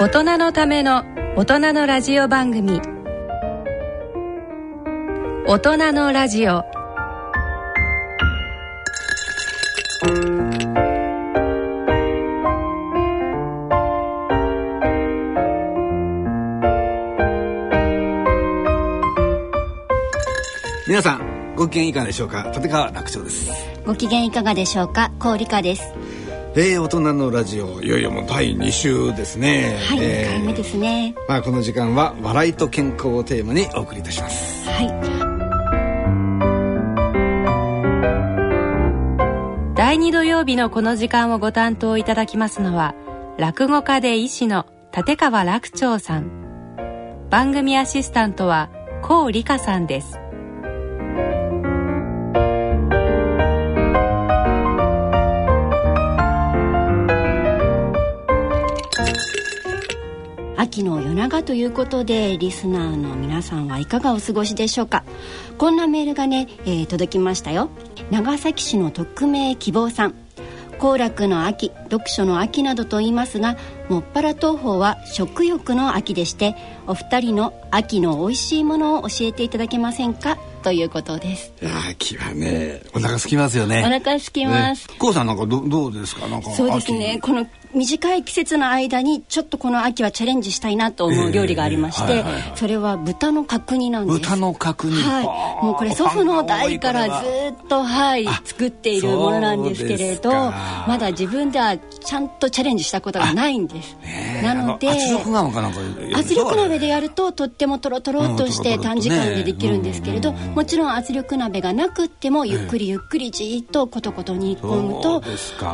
大人のための大人のラジオ番組。大人のラジオ。皆さんご機嫌いかがでしょうか？立川楽長です。ご機嫌いかがでしょうか？高理香ですえー、大人のラジオ。いよいよもう第2週ですね。はい、え2回目ですね。まあこの時間は笑いと健康をテーマにお送りいたします。はい。第2土曜日のこの時間をご担当いただきますのは落語家で医師の立川楽長さん。番組アシスタントは高理香さんです秋の夜長ということでリスナーの皆さんはいかがお過ごしでしょうか？こんなメールがね、えー届きましたよ。長崎市の匿名希望さん。行楽の秋読書の秋などと言いますがもっぱら東方は食欲の秋でしてお二人の秋の美味しいものを教えていただけませんか？ということです。秋はねお腹空きますよね。お腹空きます、ね、こうさんなんかどどうですか？なんかそうですね。秋。この短い季節の間にちょっとこの秋はチャレンジしたいなと思う料理がありまして、それは豚の角煮なんです。豚の角煮。はい。はあもうこれ祖父の代からずっとはいあ作っているものなんですけれどまだ自分ではちゃんとチャレンジしたことがないんです。なのであ圧力鍋でやるととってもとろとろっとして短時間でできるんですけれどもちろん圧力鍋がなくってもゆっくりゆっくりじーっとコトコト煮込むそと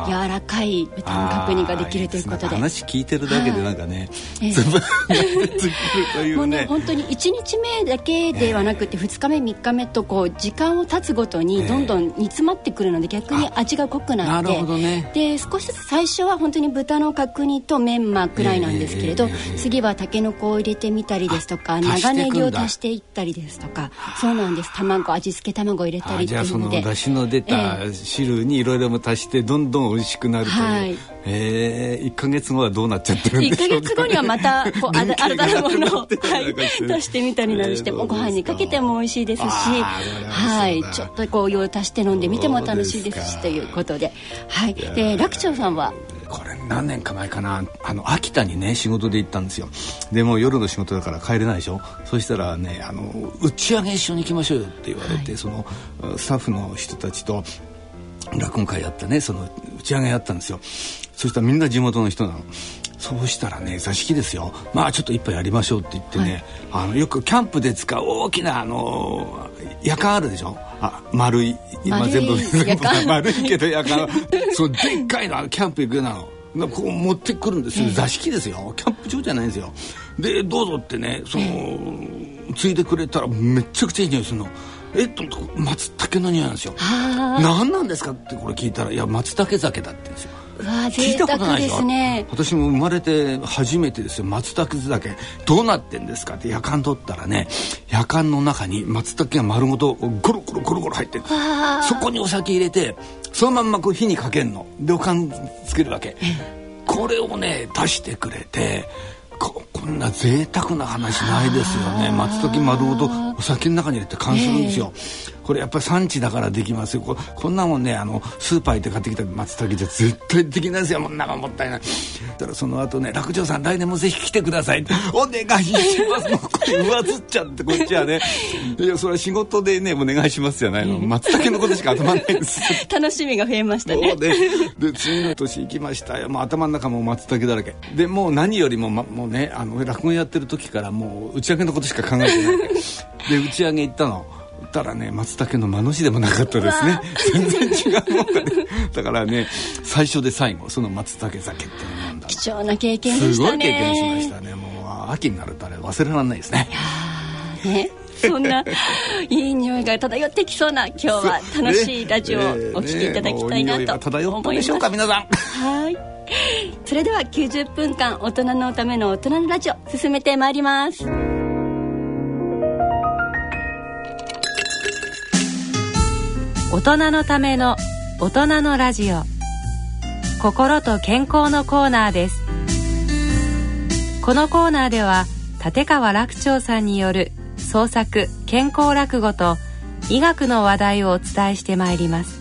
柔らかい豚の角煮ができるということで。話聞いてるだけでなんかね、ええ全部出てくるというもうねね本当に1日目だけではなくて2日目3日目とこう時間を経つごとにどんどん煮詰まってくるので逆に味が濃くなってなるほどね。で少しずつ最初は本当に豚の角煮とメンマくらいなんですけれど、次はたけのこを入れてみたりですとか長ネギを足していったりですとかそうなんです。卵味付け卵入れたりってあじゃあそういのでの出汁の出た汁にいろいろも足してどんどん美味しくなるという、はい。えー、1か月後はどうなっちゃってるんで1しか。ヶ月後にはまたこうあ だ新たなものを、はい、出してみたりなどして、えーもうご飯にかけても美味しいですし、はい、ちょっとこう湯を足して飲んでみても楽しいですしということで、はい、で楽長さんは？これ何年か前かな。あの秋田にね仕事で行ったんですよ。でもう夜の仕事だから帰れないでしょ。そしたらねあの打ち上げ一緒に行きましょうよって言われて、そのスタッフの人たちと落語会やったねその打ち上げやったんですよそしたらみんな地元の人なの。そうしたらね座敷ですよ。まあちょっと一杯やりましょうって言ってね、あのよくキャンプで使う大きなあの夜間あるでしょ？あ丸い今全部 丸いけど夜間そうでっかいのキャンプ行くなの。なこう持ってくるんですよ。座敷ですよ。キャンプ場じゃないんですよ。でどうぞってねそのついでくれたらめっちゃくちゃいい匂いするの。えっと松茸の匂いなんですよ。あ何なんですかってこれ聞いたらいや松茸酒だって言うんですよわー聞い贅沢でたことないでしょ？すね私も生まれて初めてですよ。松茸酒どうなってんですかって夜間取ったらね夜間の中に松茸が丸ごとゴロゴロゴロゴロ入ってるそこにお酒入れてそのまんまこう火にかけるの。でおかんつけるわけ。これをね出してくれてここんな贅沢な話ないですよね。松茸丸ごとお酒の中に入れて缶するんですよ、これやっぱり産地だからできますよ。ここんなもんねあのスーパー行って買ってきた松茸じゃ絶対できないですよ。もんなもったいない。だからその後ね楽長さん来年もぜひ来てください。お願いします。もうこれ上ずっちゃってこっちはね。いやそれは仕事でねお願いしますじゃないの。松茸のことしか頭ないです 楽しみが増えましたね。でで次の年行きましたよ。もう頭の中も松茸だらけ。でもう何よりも,、ま、もうねあの落語やってる時からもう打ち上げのことしか考えてないで打ち上げ行ったの。ったらね松茸の間の字でもなかったですね。全然違うもんだねだからね最初で最後その松茸酒っていうのを飲んだ貴重な経験ですしごたね。い経験しましたね。もう秋になるとあれ忘れられないですね。ねそんないい匂いが漂ってきそうな今日は楽しいラジオを お聞きいただきたいなと思いますでしょうか皆さん。はい。それでは90分間大人のための大人のラジオ進めてまいります大人のための大人のラジオ。心と健康のコーナーです。このコーナーでは立川楽長さんによる創作健康落語と医学の話題をお伝えしてまいります。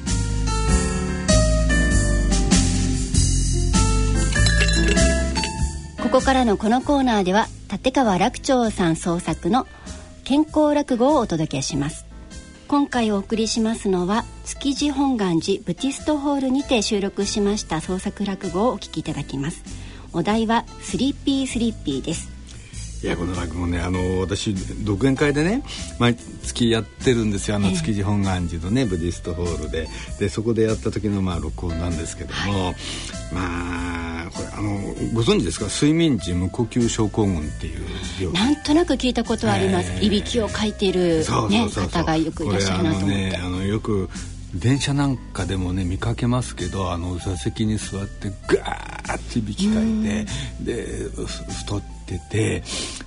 ここからのこのコーナーでは立川楽長さん創作の健康落語をお届けします。今回お送りしますのは築地本願寺ブティストホールにて収録しました創作落語をお聞きいただきます。お題はスリーピースリッピーです。いやこの落語ねあの私独演会でね毎月やってるんですよ。あの築地本願寺のね、ブディストホールで。でそこでやった時のまあ録音なんですけども、はい、まあこれあのご存知ですか？睡眠時無呼吸症候群っていうなんとなく聞いたことはあります、えー、いびきをかいている、ね、方がよくいらっしゃるなと思って。あのよく電車なんかでもね見かけますけどあの座席に座ってガーッといびきかいてで太ってて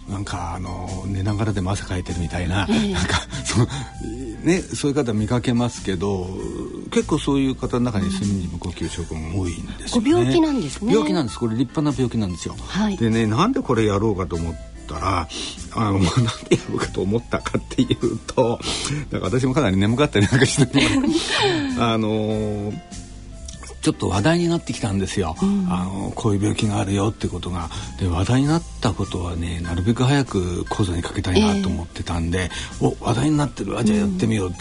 なんかあの寝ながらでも汗かいてるみたいなえー、なんかそのねそういう方見かけますけど結構そういう方の中に睡眠時無呼吸症候群多いんですよね。病気なんですね。病気なんですこれ立派な病気なんですよ。はい、でねなんでこれやろうかと思って。ったらあのなんでやろうかと思ったかっていうとだから私もかなり眠かったりなんかして あのちょっと話題になってきたんですよ、うん、あのこういう病気があるよってことが。で話題になったことはねなるべく早く講座にかけたいなと思ってたんで、えー、お話題になってるわじゃあやってみようっ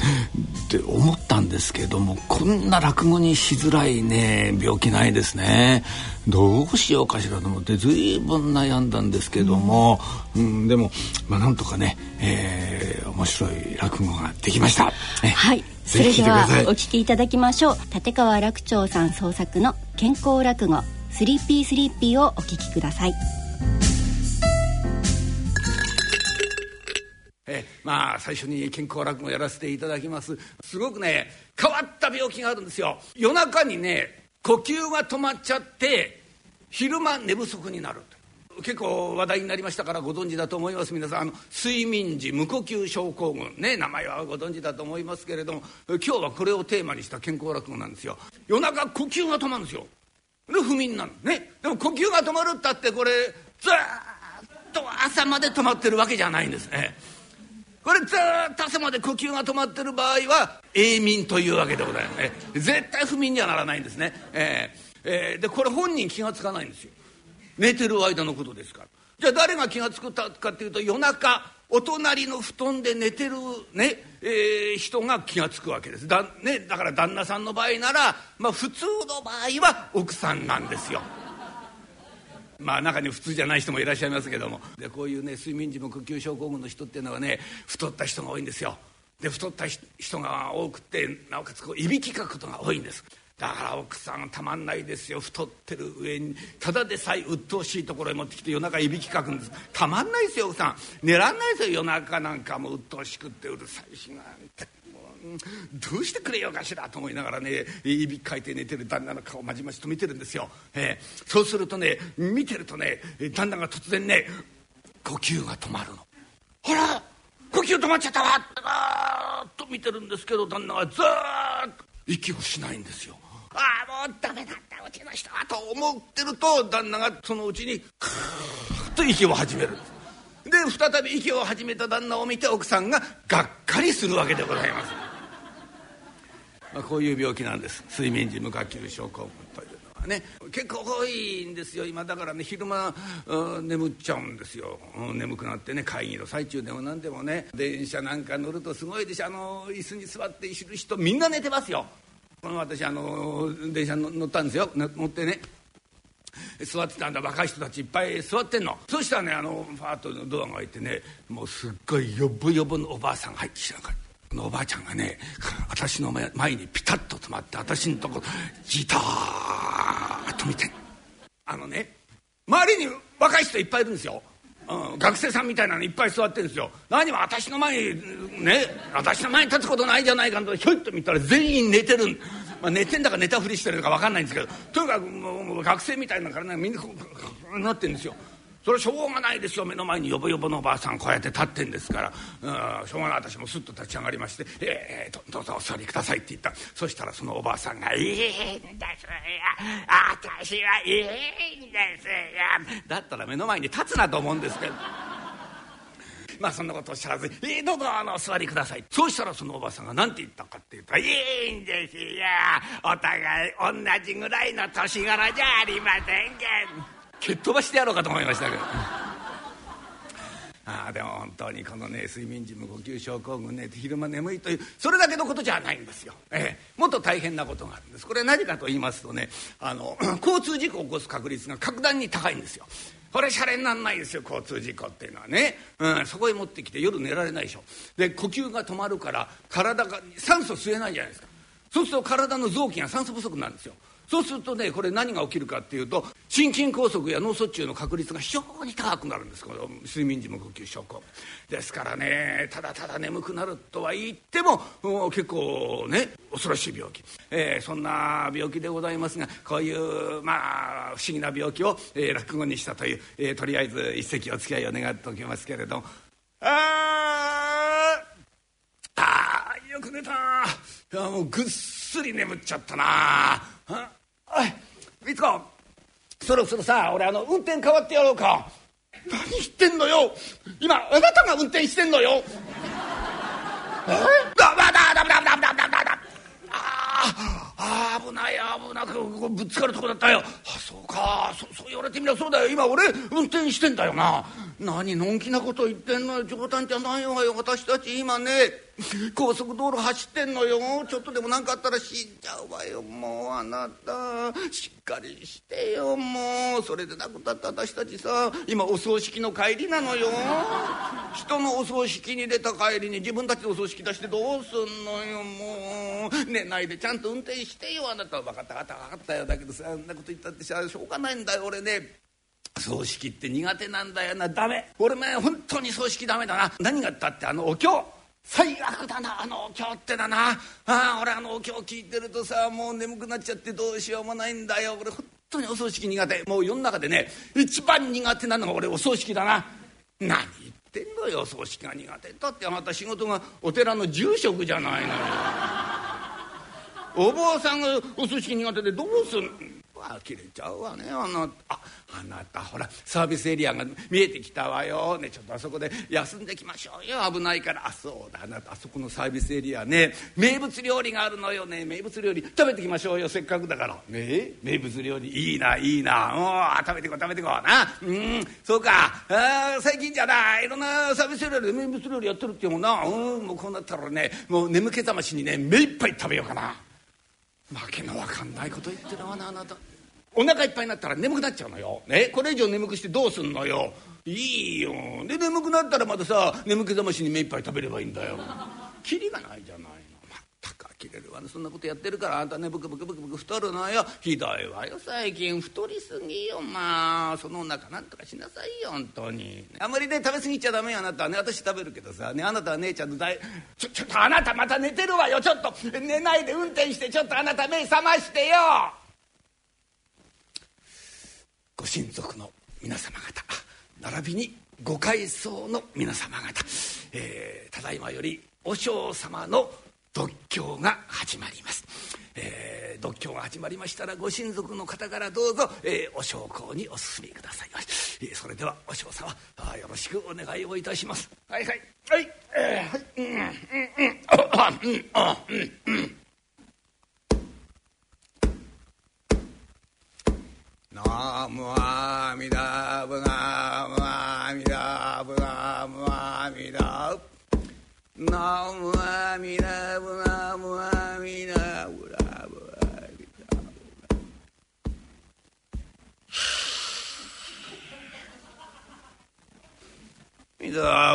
て思ったんですけども、こんな落語にしづらいね病気ないですね。どうしようかしらと思って随分悩んだんですけども、うん、うん、でもまあなんとかね、えー、面白い落語ができました。はいそれではお聞きいただきましょう。立川らく朝さん創作の健康落語 Sleepy Sleepy をお聞きください。えまあ最初に健康落語やらせていただきます。すごくね変わった病気があるんですよ。夜中にね呼吸が止まっちゃって昼間寝不足になる結構話題になりましたからご存知だと思います。皆さんあの睡眠時無呼吸症候群。ね名前はご存知だと思いますけれども今日はこれをテーマにした健康落語なんですよ。夜中呼吸が止まるんですよ。で不眠なの。ねでも呼吸が止まるったってこれずっと朝まで止まってるわけじゃないんですね。これずっと朝まで呼吸が止まってる場合は永眠というわけでございます。ね絶対不眠にはならないんですね。えー、えー、でこれ本人気が付かないんですよ。寝てる間のことですからじゃあ誰が気が付くかっていうと夜中お隣の布団で寝てるね、えー、人が気が付くわけですだ,、ね、だから旦那さんの場合なら、まあ、普通の場合は奥さんなんですよ。まあ中に普通じゃない人もいらっしゃいますけどもでこういうね睡眠時無呼吸症候群の人っていうのはね太った人が多いんですよ。で太った人が多くてなおかつこういびきかくことが多いんです。だから奥さんたまんないですよ。太ってる上に。ただでさえ鬱陶しいところへ持ってきて夜中いびきかくんです。たまんないですよ奥さん。寝らんないですよ。夜中なんかもう鬱陶しくってうるさいしなんて。どうしてくれようかしらと思いながらねいびきかいて寝てる旦那の顔まじまじと見てるんですよ、えー、そうするとね見てるとね旦那が突然ね呼吸が止まるの。ほら呼吸止まっちゃったわってと見てるんですけど旦那はずっと。息をしないんですよ。ああもうダメなんだうちの人はと思ってると旦那がそのうちにクーッと息を始める。で再び息を始めた旦那を見て奥さんががっかりするわけでございます、まあ、こういう病気なんです。睡眠時無呼吸症候群というのはね。結構多いんですよ今。だからね昼間、う、眠っちゃうんですよ、うん、眠くなってね会議の最中でも何でもね。電車なんか乗るとすごいでしょ。あの椅子に座っている人みんな寝てますよ。私あの電車に乗ったんですよ。乗ってね。座ってたんだ。若い人たちいっぱい座ってんの。そしたらねあのファーッとドアが開いてねもうすっごいよぼよぼのおばあさんが入ってきたからこのおばあちゃんがね私の前にピタッと止まって私のとこじたーっと見てあのね周りに若い人いっぱいいるんですよ。学生さんみたいなのいっぱい座ってるんですよ何も私の前にね私の前に立つことないじゃないかとひょいっと見たら全員寝てるまあ、寝てんだか寝たふりしてるのか分かんないんですけどとにかくもう学生みたいなからねみんなこうなってるんですよ。それしょうがないですよ。目の前によぼよぼのおばあさんこうやって立ってんですから、うん、しょうがない私もスッと立ち上がりまして「えー、どうぞお座りください」って言った。そしたらそのおばあさんが「いいんだよ。私はいいんですよ。だったら目の前に立つなと思うんですけど。まあそんなことおっしゃらずに「えー、どうぞあのお座りください」そうしたらそのおばさんが何て言ったかっていうと「いいんですよ。お互い同じぐらいの年頃じゃありませんけん」蹴っ飛ばしてやろうかと思いましたけど。ああでも本当にこのね睡眠時無呼吸症候群ね昼間眠いというそれだけのことじゃないんですよ、ええ、もっと大変なことがあるんです。これ何かと言いますとねあの 交通事故を起こす確率が格段に高いんですよ。これシャレになんないですよ交通事故っていうのはね、うん、そこへ持ってきて夜寝られないでしょ。で呼吸が止まるから体が酸素吸えないじゃないですか。そうすると体の臓器が酸素不足なんですよ。そうするとねこれ何が起きるかっていうと心筋梗塞や脳卒中の確率が非常に高くなるんです。この睡眠時無呼吸症候ですからねただただ眠くなるとは言っても結構ね恐ろしい病気、えー、そんな病気でございますがこういうまあ不思議な病気を、えー、落語にしたという、えー、とりあえず一席お付き合いを願っておきますけれど。もああよく寝たいやもうぐっすり眠っちゃったなあいみつこそろそろさ俺あの運転変わってやろうか。何言ってんのよ。今あなたが運転してんのよ。え？だだだだだだだだだだああ危ない。危なくぶつかるとこだったよ。あそうか。そそう言われてみりゃそうだよ。今俺運転してんだよな。何のんきなこと言ってんのよ。冗談じゃないわよ。私たち今ね高速道路走ってんのよ。ちょっとでも何かあったら死んじゃうわよ。もうあなたしっかりしてよ。もうそれでなくたって私たちさ今お葬式の帰りなのよ。人のお葬式に出た帰りに自分たちのお葬式出してどうすんのよ。もう寝ないでちゃんと運転してよ。あなた分かった分かった分かったよ。だけどさあんなこと言ったってしょうがないんだよ俺ね。葬式って苦手なんだよな。ダメ。俺ね本当に葬式ダメだな。何があったってあのお経。最悪だな。あのお経ってだな。ああ俺あのお経聞いてるとさもう眠くなっちゃってどうしようもないんだよ。俺本当にお葬式苦手。もう世の中でね一番苦手なのが俺お葬式だな。何言ってんのよお葬式が苦手。だってあなた仕事がお寺の住職じゃないのよ。お坊さんがお葬式苦手でどうすん呆れちゃうわねあなああなたほらサービスエリアが見えてきたわよ。ねちょっとあそこで休んできましょうよ。危ないから。あそうだあなたあそこのサービスエリアね。名物料理があるのよね。名物料理。食べてきましょうよ。せっかくだから。ね名物料理。いいないいな。う食べてこう食べてこう。な。うんそうか。あ最近じゃない。いろんなサービスエリアで名物料理やってるっていうもんな。うんもうこうなったらねもう眠気覚ましにね目いっぱい食べようかな。わけのわかんないこと言ってるわなあなた。お腹いっぱいになったら眠くなっちゃうのよ、ね、これ以上眠くしてどうすんのよ。いいよ。で眠くなったらまたさ眠気覚ましに目いっぱい食べればいいんだよ。きりがないじゃない。の全く呆れるわね。そんなことやってるからあんたねブクブクブクブク太るのよ。ひどいわよ最近。太りすぎよまあ。そのお腹なんとかしなさいよ本当に。あんまりね食べ過ぎちゃダメよあなたはね。私食べるけどさねあなたは姉ちゃんの大ちょちょっとあなたまた寝てるわよ。ちょっと寝ないで運転してちょっとあなた目覚ましてよ。ご親族の皆様方並びにご階層の皆様方、えー、ただいまより和尚様の独協が始まります、えー、独協が始まりましたらご親族の方からどうぞ、えー、お焼香にお進みください。まし、えー、それでは和尚様よろしくお願いをいたします。はいはい。はい。えー、はい。うんうんうんあうんあうん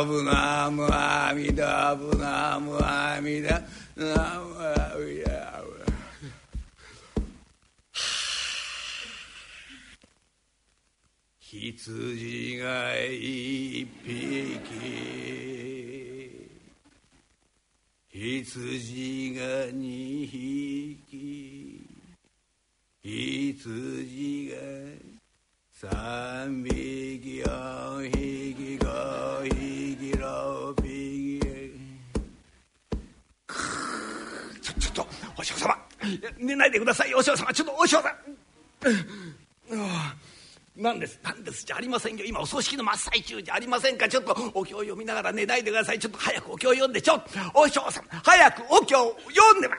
ブナムアミダブナムアミダナムアミダ羊が一匹羊が二匹羊が三匹四匹匹ちょちょっとお嬢様。寝ないでくださいよお嬢様。ちょっとお嬢さん。何です？何です？じゃありませんよ。今お葬式の真っ最中じゃありませんか？ちょっとお経を読みながら寝ないでください。ちょっと早くお経を読んでちょっと。お嬢様早くお経を読んでま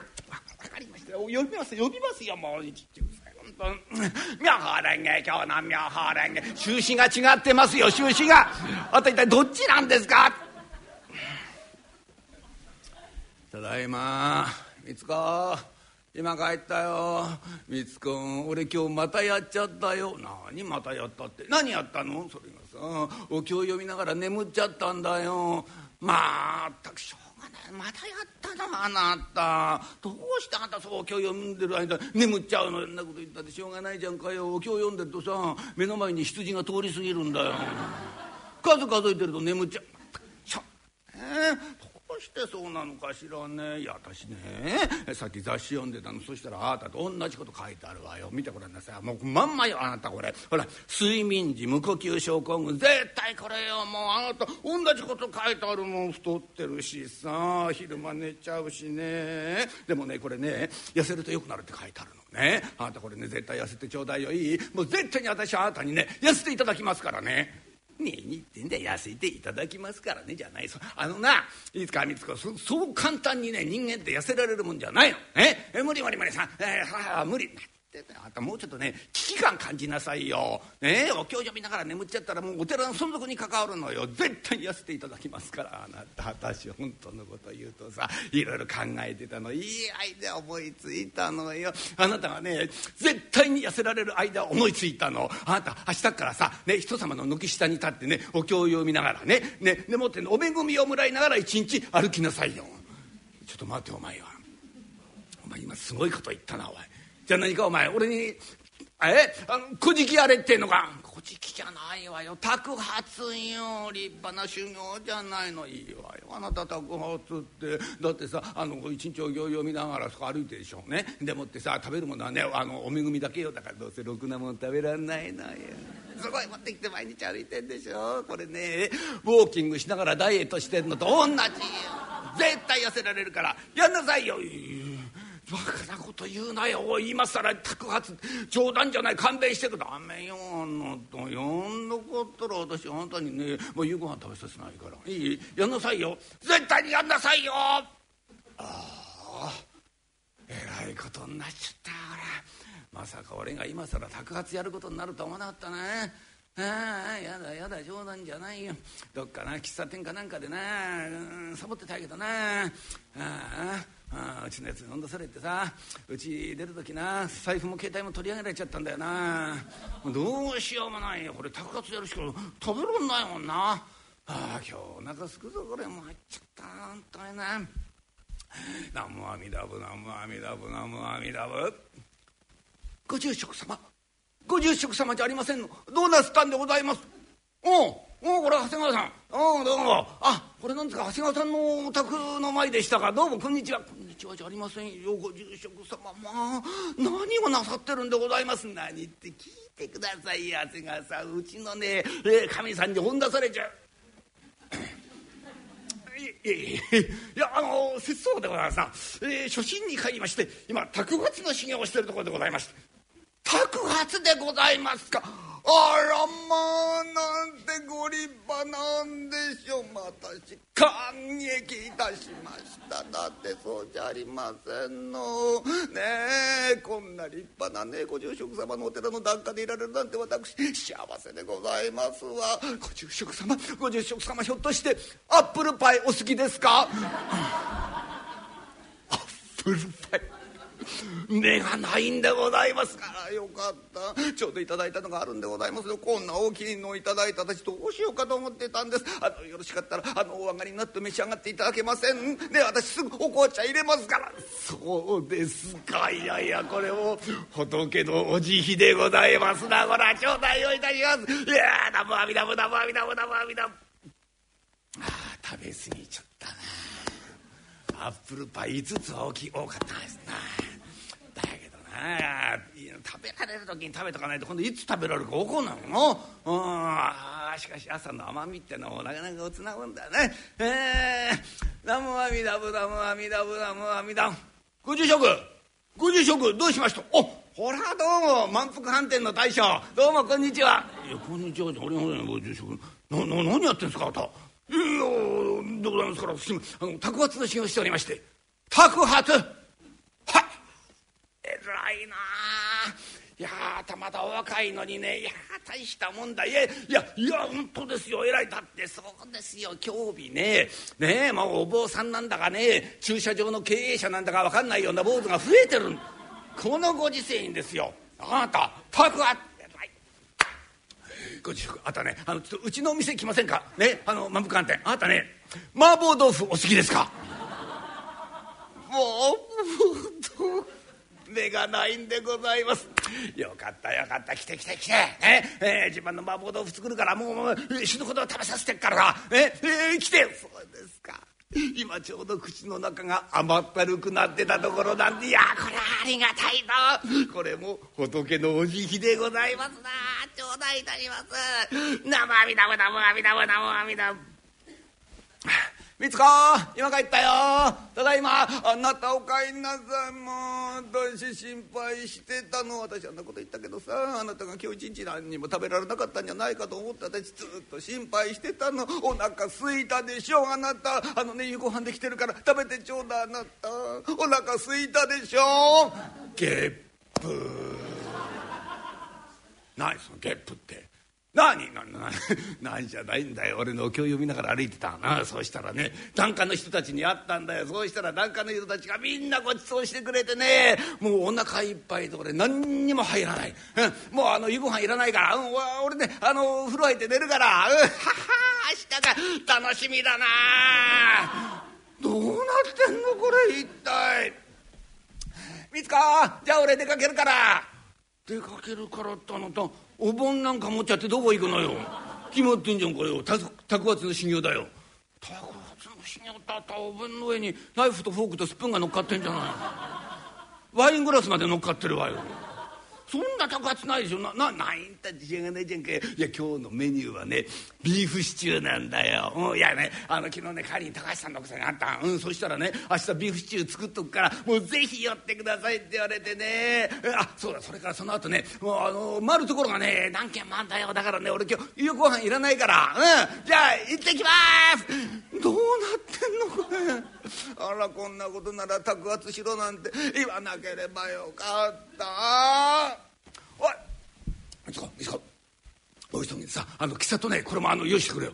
分かりましたよ。読みます？読みますよ。もう妙法蓮華経の妙法蓮華収支が違ってますよ。収支が。あと一体どっちなんですか？ただいま。三つ子今帰ったよ。三つ子俺今日またやっちゃったよ。何またやったって？何やったの？それがさお経を読みながら眠っちゃったんだよ。まったくしょうがない。またやったなあなた。どうしてあなたそうお経読んでる間眠っちゃうの？よんなこと言ったってしょうがないじゃんかよ。お経読んでるとさ目の前に羊が通り過ぎるんだよ。数数えてると眠っちゃう。えーしてそうなのかしらね。いや私ねさっき雑誌読んでたの。そしたらあなたと同じこと書いてあるわよ。見てごらんなさい。もうまんまよあなたこれ。ほら睡眠時無呼吸症候群。絶対これよ。もうあなた同じこと書いてあるもん太ってるしさ。昼間寝ちゃうしね。でもねこれね痩せると良くなるって書いてあるのね。あなたこれね絶対痩せてちょうだいよ。いい？もう絶対に私はあなたにね痩せていただきますからね。ねえにってんだ痩せていただきますからねじゃない。そあのないつかみつかそそう簡単にね人間って痩せられるもんじゃないの。え？え無理無理無理さん、えー、はあ無理。あんたもうちょっとね危機感感じなさいよ。ねお経読みながら眠っちゃったらもうお寺の存続に関わるのよ。絶対に痩せていただきますからあなた私本当のこと言うとさいろいろ考えてたの。いいアイデア思いついたのよ。あなたがね絶対に痩せられるアイデア思いついたの。あなた明日からさ、ね、人様の軒下に立ってねお経を読みながらねねでもって、ね、お恵みをもらいながら一日歩きなさいよ。ちょっと待ってお前は。お前今すごいこと言ったなおい。じゃあ何かお前俺にえ？あの小じやれってんのか？小じじゃないわよ。托発よ立派な修行じゃないの。いいわよ。あなた托発って。だってさあの一日お行読みながらそこ歩いてるでしょうね。でもってさ食べるものはねあのお恵みだけよ。だからどうせろくなもん食べらんないのよ。すごい持ってきて毎日歩いてんでしょ？これねウォーキングしながらダイエットしてんのと同じ絶対痩せられるからやんなさいよ。バカなこと言うなよ。今更托発冗談じゃない。勘弁してくダメよあなたやんなかったら私あなたにねもう夕ご飯食べさせないからいいやんなさいよ。絶対にやんなさいよ。ああえらいことになっちゃった。ほらまさか俺が今更托発やることになると思わなかったね。ああやだやだ冗談じゃないよ。どっかな喫茶店かなんかでな、うん、サボってたけどなああ。あうちのやつに飲んだされてさうち出る時な財布も携帯も取り上げられちゃったんだよな。どうしようもないよ。これタクやるしか食べらんないもんな。ああ今日お腹すくぞこれ。もう入っちゃった。本当にな。南無阿弥陀仏南無阿弥陀仏南無阿弥陀仏。ご住職様ご住職様じゃありませんの。どうなすったんでございます？おうおこれ長谷川さん。おどうも。あこれなんですか長谷川さんのお宅の前でしたか。どうもこんにちは。こんにちはじゃありませんよご住職様。まあ何をなさってるんでございます何って聞いてくださいよ長谷川さん。うちのね神さんに本出されちゃう。いやあの節操でございますな、えー、初心に帰りまして今托発の修行をしてるところでございまして。托発でございますか。あらまあなんてご立派なんでしょう。私感激いたしました。だってそうじゃありませんの。ねえこんな立派なねご住職様のお寺の檀家でいられるなんて私幸せでございますわ。ご住職様ご住職様ひょっとしてアップルパイお好きですか？アップルパイ。目がないんでございますから。よかった。ちょうどいただいたのがあるんでございますよ。こんな大きいのをいただいた私どうしようかと思ってたんです。あのよろしかったらあのお上がりになって召し上がっていただけません。で私すぐお紅茶入れますから。そうですか。いやいやこれも仏のお慈悲でございますな。こら頂戴をいたします。いやーナムアミダムナムアミダムナムアミダムあ食べ過ぎちゃったな。アップルパイ5つ大きい。多かったですな。あ食べられる時に食べとかないと今度いつ食べられるか分かんないものあしかし朝の甘みってのもなかなかおつなぐんだね。えー、南無阿弥陀仏南無阿弥陀仏南無阿弥陀仏ご住職。ご住職どうしました？おほらどうも。満腹飯店の大将。どうもこんにちは。いやこんにちは俺俺ご住職。なな何やってんですかあなた。いやでございますから私あの宅発の修行しておりまして。宅発。い偉いなあ。いやたまだお若いのにね。いや大したもんだい。やいやいや本当ですよ。偉いだってそうですよ。今日日ね。ねえもうお坊さんなんだかね。駐車場の経営者なんだか分かんないような坊主が増えてる。このご時世にですよ。あなた宅発偉いご自粛。あなたねあのちょっとうちのお店来ませんか？ねあの満腹飯店。あなたね麻婆豆腐お好きですか？麻婆豆腐。目がないんでございます。よかったよかった。来て来て来て、ねえー、自分の麻婆豆腐作るからもうもう死ぬほど食べさせてっから。な、ええー、来て。そうですか。今ちょうど口の中が甘ったるくなってたところなんで。いやこれはありがたいなこれも仏のお慈悲でございますな。頂戴いたします。生阿弥陀仏生阿弥陀仏生阿弥陀仏。みつこ今帰ったよ。ただいまあなたお帰りなさい。もう私心配してたの？私あんなこと言ったけどさあなたが今日一日何にも食べられなかったんじゃないかと思って私ずっと心配してたの。お腹すいたでしょあなた。あのね夕ご飯できてるから食べてちょうだいあなた。お腹すいたでしょゲップ。何そのゲップって。何何何何じゃないんだよ。俺のお経読みながら歩いてたな。そうしたらね檀家の人たちに会ったんだよ。そうしたら檀家の人たちがみんなごちそうしてくれてね。もうお腹いっぱいで俺何にも入らない、うん、もうあの夕ご飯いらないから、うん、俺ねあの風呂入って寝るから、うん、はは明日が楽しみだな。どうなってんのこれ一体。みつか？じゃあ俺出かけるから。出かけるからってあなたお盆なんか持っちゃってどこ行くのよ。決まってんじゃんこれよ。宅発の修行だよ。宅発の修行だったお盆の上にナイフとフォークとスプーンが乗っかってんじゃない。ワイングラスまで乗っかってるわよ。そんな高圧ないでしょ。ななないんだ。自信がないじゃんかいや今日のメニューはねビーフシチューなんだよ、うん、いやねあの昨日ね帰りに高橋さんの奥さんに会った。うんそしたらね明日ビーフシチュー作っとくからもうぜひ寄ってくださいって言われてね。あそうだそれからその後ねもうあの回るところがね何軒もあんだよ。だからね俺今日夕ご飯いらないから。うんじゃあ行ってきます。どうなってんのこれ。あらこんなことなら宅発しろなんて言わなければよかった。おい。みつこみつこお急ぎでさあの喫茶とねこれもあの用意してくれよ。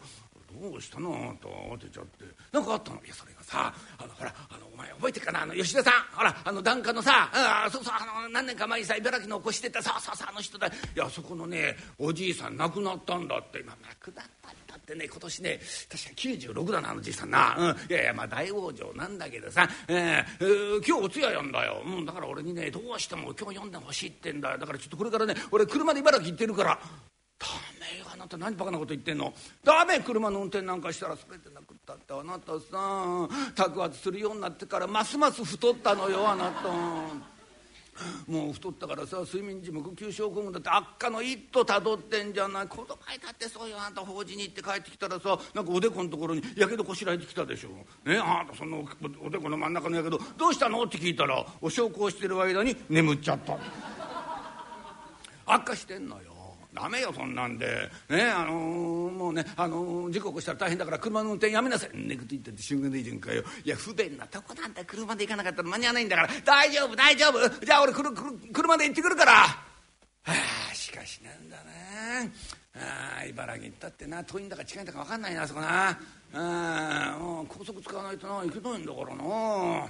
どうしたの？あんた慌てちゃって。何かあったの？いやそれがさあのほらあのお前覚えてるかな？あの吉田さん。ほらあの檀家のさあそうそうあの何年か前にさ茨城の越してたそうそうそうあの人だ。いやそこのねおじいさん亡くなったんだって。今亡くなったんってね今年ね確か96だなあのじいさんな、うん、いやいやまあ大往生なんだけどさ、えーえ、今日お通夜やんだよ、うん、だから俺にねどうしても今日読んでほしいってんだ。よだからちょっとこれからね俺車で茨城行ってるから。ダメよあなた何バカなこと言ってんの。ダメ車の運転なんかしたら全てなくったってあなたさ宅発するようになってからますます太ったのよあなた。もう太ったからさ睡眠時無呼吸症候群だって悪化の一途たどってんじゃない。子供だってそうよあんた法事に行って帰ってきたらさなんかおでこのところにやけどこしらえてきたでしょ。ねあんたそのおでこの真ん中のやけどどうしたの？って聞いたらお焼香してる間に眠っちゃった。悪化してんのよ。ダメよそんなんで。ねあのー、もうね、あのー、事故起こしたら大変だから車の運転やめなさい。ねこと言ってて瞬間でいいじゃんかよいや不便なとこなんだ。車で行かなかったら間に合わないんだから。大丈夫大丈夫。じゃあ俺くるくる車で行ってくるから。はあしかしなんだなああ茨城行ったってな。遠いんだか近いんだか分かんないなあそこな。あもう高速使わないとな。行けないんだからな。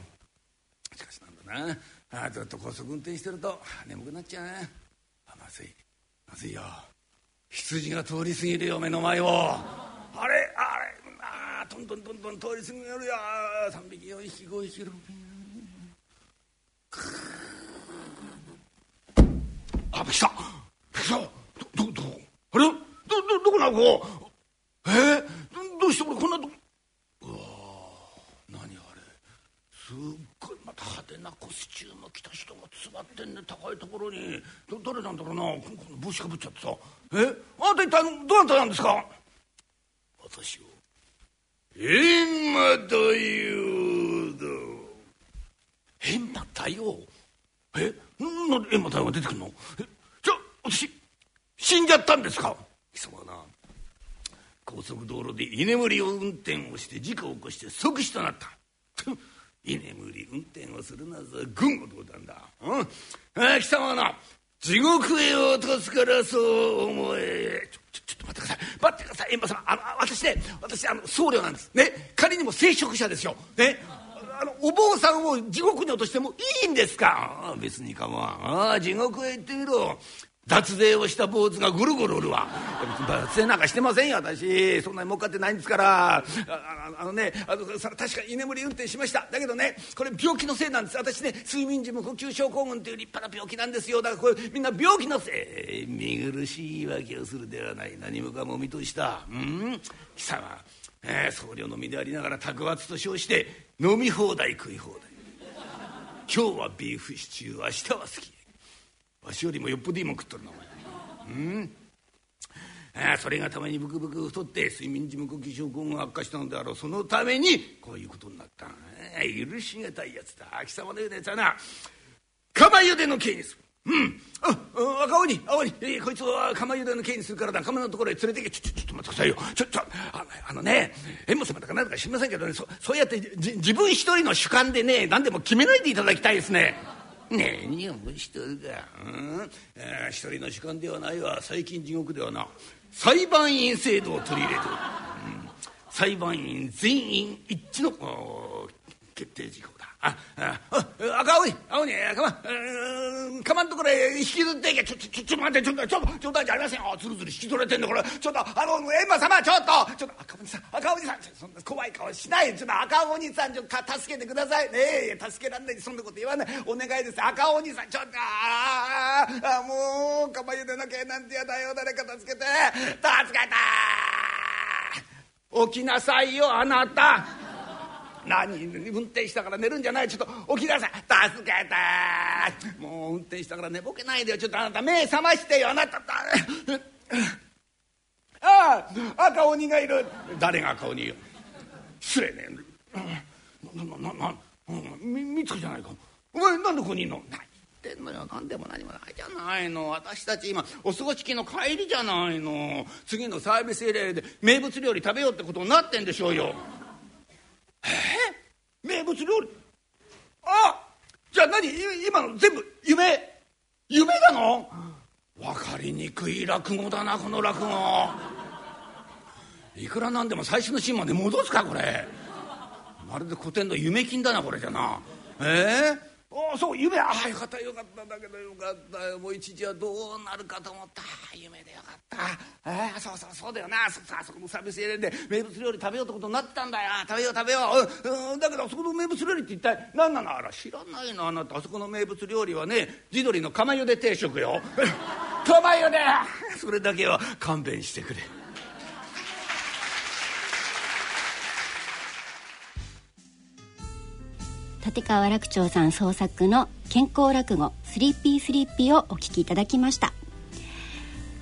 しかしなんだな。あずっと高速運転してると眠くなっちゃうなあまずい。まずいよ。羊が通り過ぎるよ目の前を。あれあれあどんどんどんどん通り過ぎるよ。3匹4匹5匹6匹。あびっくりした。びっくりした。どどどあれ？どどどこなこえ？ー、どうして俺こんなとこ？うわ何あれ？すっごい。また派手なコスチューム着た人が座ってんね高いところに。ど誰なんだろうな。帽子かぶっちゃってさ。え？あんた一体どなたなんですか？私を。閻魔大王だ。閻魔大王？え？なんで閻魔大王が出てくるの？え？じゃあ私死んじゃったんですか？貴様はな高速道路で居眠りを運転をして事故を起こして即死となった居眠り運転をするなぞ軍をどうたんだ、うん、貴様な地獄へ落とすからそう思え。ちょちょちょっと待ってください。待ってください。閻魔様あの私ね私あの僧侶なんです。ね？仮にも聖職者ですよ。ね？あのお坊さんを地獄に落としてもいいんですか？別に構わん。ああ地獄へ行ってみろ。脱税をした坊主がぐるぐるおるわ。脱税なんかしてませんよ私。そんなに儲かってないんですから。ああのねあの確か居眠り運転しました。だけどねこれ病気のせいなんです。私ね睡眠時無呼吸症候群という立派な病気なんですよ。だからこれみんな病気のせい。見苦しい言い訳をするではない。何もかも見通したうん？貴様、えー、僧侶の身でありながら托罰と称して飲み放題食い放題。今日はビーフシチュー明日は好き。わしよりもよっぽどいいもん食っとるなお前。うん？ああそれがためにブクブク太って睡眠時無呼吸症候群が悪化したのであろう。そのためにこういうことになった。許しがたいやつだ。貴様のようなやつはな。釜茹での刑にする。うん。あ赤鬼青鬼、えー、こいつは釜茹での刑にするからだ。釜のところへ連れてけ。ちょちょちょっと待ってくださいよ。ちょちょああのね縁も様だかなんだか知りませんけどね。そそうやってじ自分一人の主観でね何でも決めないでいただきたいですね。ねえをしとるか、うん、一人の主観ではないわ。最近地獄ではな。裁判員制度を取り入れておる、うん、裁判員全員一致の。決定事項だ。ああ赤青い青にかまかまんところへ引きずっていけ。ちょちょちょちょ待ってちょっとちょっと冗談じゃありませんよずるずる引き取れてんのこれちょっとあの閻魔様ちょっとちょっと赤鬼さん赤鬼さんそんな怖い顔しないちょっと赤鬼さんちょっと助けてくださいねえ助けらんないそんなこと言わないお願いです赤鬼さんちょっとああもうかまゆでなきゃなんてやだよ誰か助けて助けた起きなさいよあなた何？運転したから寝るんじゃない？ちょっと起きなさい。助けて！もう運転したから寝ぼけないでよ。ちょっとあなた目覚ましてよ。あなたああ赤鬼がいる。誰が赤鬼よ？失礼ね。ななななみみつこじゃないか。お前なんでここにいんの？何言ってんのよ。何でも何もないじゃないの。私たち今お過ごし期の帰りじゃないの。次のサービスエリアで名物料理食べようってことになってんでしょうよ。え名物料理。あじゃあ何？今の全部夢夢なの？分かりにくい落語だなこの落語。いくらなんでも最初のシーンまで戻すかこれ。まるで古典の夢金だなこれじゃな。ええーおそう夢。ああよかったよかっただけどよかった。よもう一時はどうなるかと思った。夢でよかった。ああそうそうそうだよな。そあそこのサービスエリアで名物料理食べようってことになったんだよ。食べよう食べよう、うん、だけどあそこの名物料理って一体何なの？あら知らないのあなた。あそこの名物料理はね地鶏の釜茹で定食よ。釜茹で。それだけは勘弁してくれ。立川らく朝さん創作の健康落語 Sleepy Sleepy をお聞きいただきました。